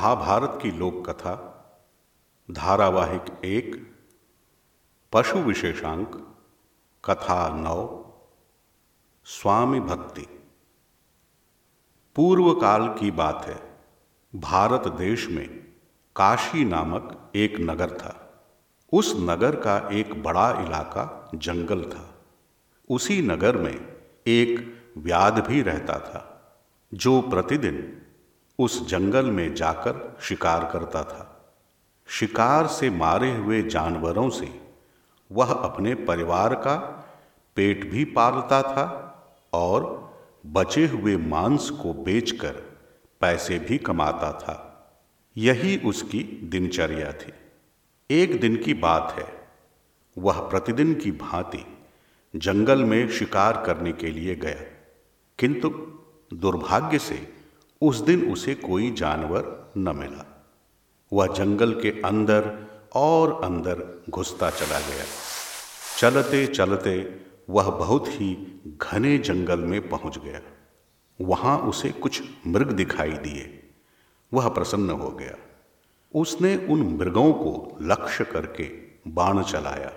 महाभारत की लोक कथा धारावाहिक एक, पशु विशेषांक, कथा नौ, स्वामी भक्ति। पूर्व काल की बात है, भारत देश में काशी नामक एक नगर था। उस नगर का एक बड़ा इलाका जंगल था। उसी नगर में एक व्याध भी रहता था, जो प्रतिदिन उस जंगल में जाकर शिकार करता था। शिकार से मारे हुए जानवरों से वह अपने परिवार का पेट भी पालता था और बचे हुए मांस को बेचकर पैसे भी कमाता था। यही उसकी दिनचर्या थी। एक दिन की बात है, वह प्रतिदिन की भांति जंगल में शिकार करने के लिए गया। किंतु दुर्भाग्य से उस दिन उसे कोई जानवर न मिला। वह जंगल के अंदर और अंदर घुसता चला गया। चलते चलते वह बहुत ही घने जंगल में पहुँच गया। वहाँ उसे कुछ मृग दिखाई दिए। वह प्रसन्न हो गया। उसने उन मृगों को लक्ष्य करके बाण चलाया,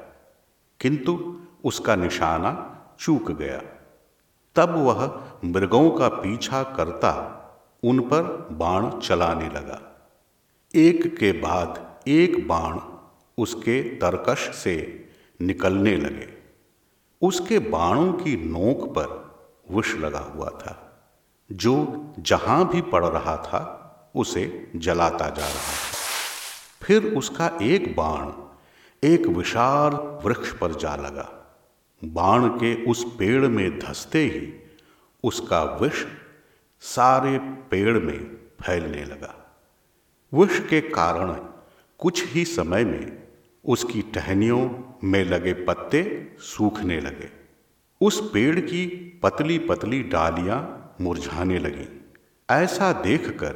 किंतु उसका निशाना चूक गया। तब वह मृगों का पीछा करता उन पर बाण चलाने लगा। एक के बाद एक बाण उसके तरकश से निकलने लगे। उसके बाणों की नोक पर विष लगा हुआ था। जो जहाँ भी पड़ रहा था, उसे जलाता जा रहा था। फिर उसका एक बाण एक विशाल वृक्ष पर जा लगा। बाण के उस पेड़ में धसते ही उसका विष सारे पेड़ में फैलने लगा। विष के कारण कुछ ही समय में उसकी टहनियों में लगे पत्ते सूखने लगे। उस पेड़ की पतली पतली डालियाँ मुरझाने लगी। ऐसा देखकर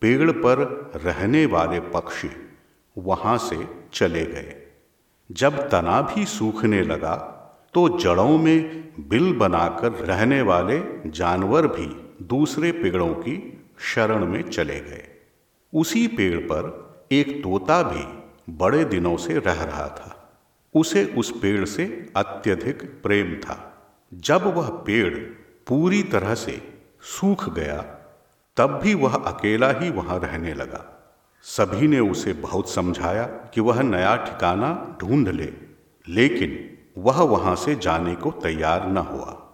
पेड़ पर रहने वाले पक्षी वहाँ से चले गए। जब तना भी सूखने लगा तो जड़ों में बिल बनाकर रहने वाले जानवर भी दूसरे पेड़ों की शरण में चले गए। उसी पेड़ पर एक तोता भी बड़े दिनों से रह रहा था। उसे उस पेड़ से अत्यधिक प्रेम था। जब वह पेड़ पूरी तरह से सूख गया, तब भी वह अकेला ही वहाँ रहने लगा। सभी ने उसे बहुत समझाया कि वह नया ठिकाना ढूंढ ले, लेकिन वह वहाँ से जाने को तैयार न हुआ।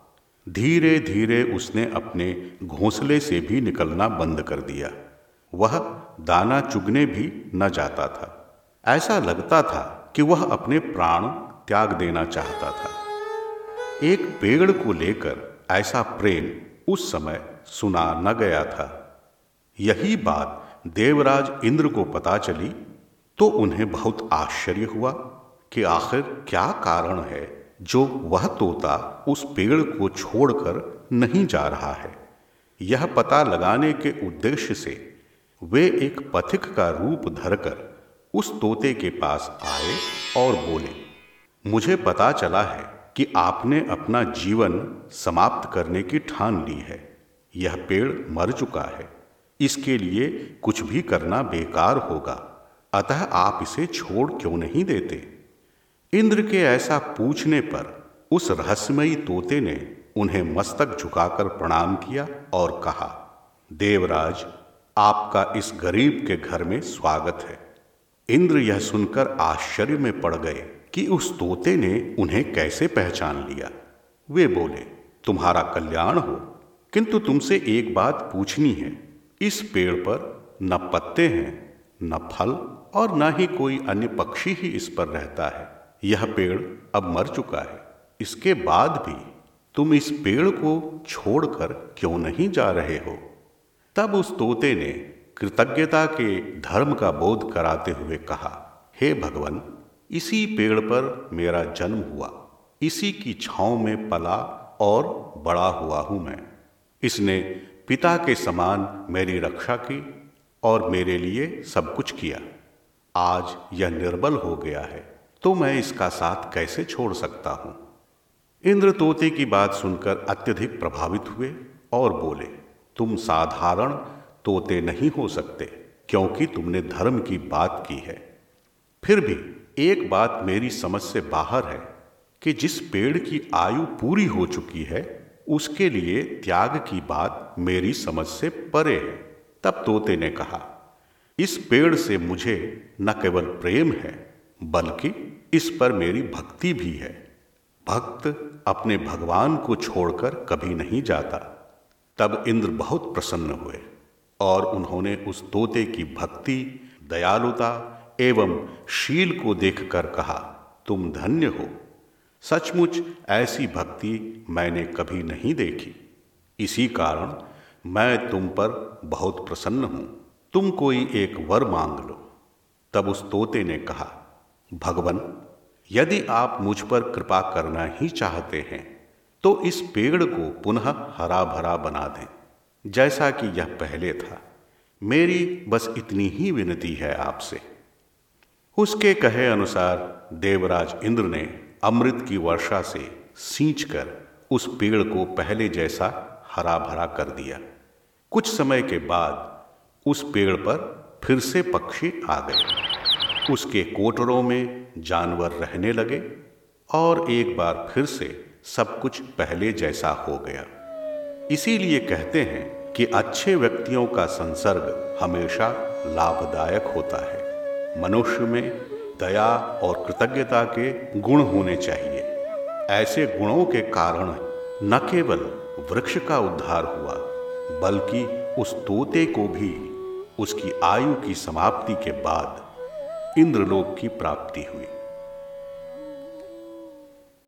धीरे धीरे उसने अपने घोंसले से भी निकलना बंद कर दिया। वह दाना चुगने भी न जाता था। ऐसा लगता था कि वह अपने प्राण त्याग देना चाहता था। एक पेड़ को लेकर ऐसा प्रेम उस समय सुना न गया था। यही बात देवराज इंद्र को पता चली तो उन्हें बहुत आश्चर्य हुआ कि आखिर क्या कारण है। जो वह तोता उस पेड़ को छोड़कर नहीं जा रहा है। यह पता लगाने के उद्देश्य से वे एक पथिक का रूप धरकर उस तोते के पास आए और बोले, मुझे पता चला है कि आपने अपना जीवन समाप्त करने की ठान ली है। यह पेड़ मर चुका है। इसके लिए कुछ भी करना बेकार होगा। अतः आप इसे छोड़ क्यों नहीं देते? इंद्र के ऐसा पूछने पर उस रहस्यमयी तोते ने उन्हें मस्तक झुकाकर प्रणाम किया और कहा, देवराज, आपका इस गरीब के घर में स्वागत है। इंद्र यह सुनकर आश्चर्य में पड़ गए कि उस तोते ने उन्हें कैसे पहचान लिया। वे बोले, तुम्हारा कल्याण हो, किंतु तुमसे एक बात पूछनी है। इस पेड़ पर न पत्ते हैं, न फल और न ही कोई अन्य पक्षी ही इस पर रहता है। यह पेड़ अब मर चुका है। इसके बाद भी तुम इस पेड़ को छोड़कर क्यों नहीं जा रहे हो? तब उस तोते ने कृतज्ञता के धर्म का बोध कराते हुए कहा, हे भगवान, इसी पेड़ पर मेरा जन्म हुआ। इसी की छांव में पला और बड़ा हुआ हूँ मैं। इसने पिता के समान मेरी रक्षा की और मेरे लिए सब कुछ किया। आज यह निर्बल हो गया है। तो मैं इसका साथ कैसे छोड़ सकता हूँ? इंद्र तोते की बात सुनकर अत्यधिक प्रभावित हुए और बोले, तुम साधारण तोते नहीं हो सकते, क्योंकि तुमने धर्म की बात की है। फिर भी एक बात मेरी समझ से बाहर है कि जिस पेड़ की आयु पूरी हो चुकी है, उसके लिए त्याग की बात मेरी समझ से परे है। तब तोते ने कहा, इस पेड़ से मुझे न केवल प्रेम है बल्कि इस पर मेरी भक्ति भी है। भक्त अपने भगवान को छोड़कर कभी नहीं जाता। तब इंद्र बहुत प्रसन्न हुए और उन्होंने उस तोते की भक्ति, दयालुता एवं शील को देखकर कहा, तुम धन्य हो। सचमुच ऐसी भक्ति मैंने कभी नहीं देखी। इसी कारण मैं तुम पर बहुत प्रसन्न हूँ। तुम कोई एक वर मांग लो। तब उस तोते ने कहा भगवान, यदि आप मुझ पर कृपा करना ही चाहते हैं तो इस पेड़ को पुनः हरा भरा बना दें। जैसा कि यह पहले था। मेरी बस इतनी ही विनती है आपसे। उसके कहे अनुसार देवराज इंद्र ने अमृत की वर्षा से सींच कर उस पेड़ को पहले जैसा हरा भरा कर दिया। कुछ समय के बाद उस पेड़ पर फिर से पक्षी आ गए। उसके कोटरों में जानवर रहने लगे और एक बार फिर से सब कुछ पहले जैसा हो गया। इसीलिए कहते हैं कि अच्छे व्यक्तियों का संसर्ग हमेशा लाभदायक होता है। मनुष्य में दया और कृतज्ञता के गुण होने चाहिए। ऐसे गुणों के कारण न केवल वृक्ष का उद्धार हुआ, बल्कि उस तोते को भी, उसकी आयु की समाप्ति के बाद इंद्रलोक की प्राप्ति हुई।